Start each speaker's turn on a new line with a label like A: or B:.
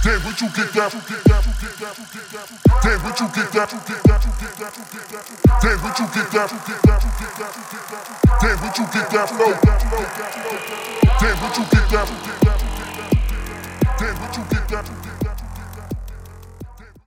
A: Damn, would you get that? Damn, would you get that? Damn, would you get that? Damn, would you get that flow? Damn, would you get that? Damn, would you get that?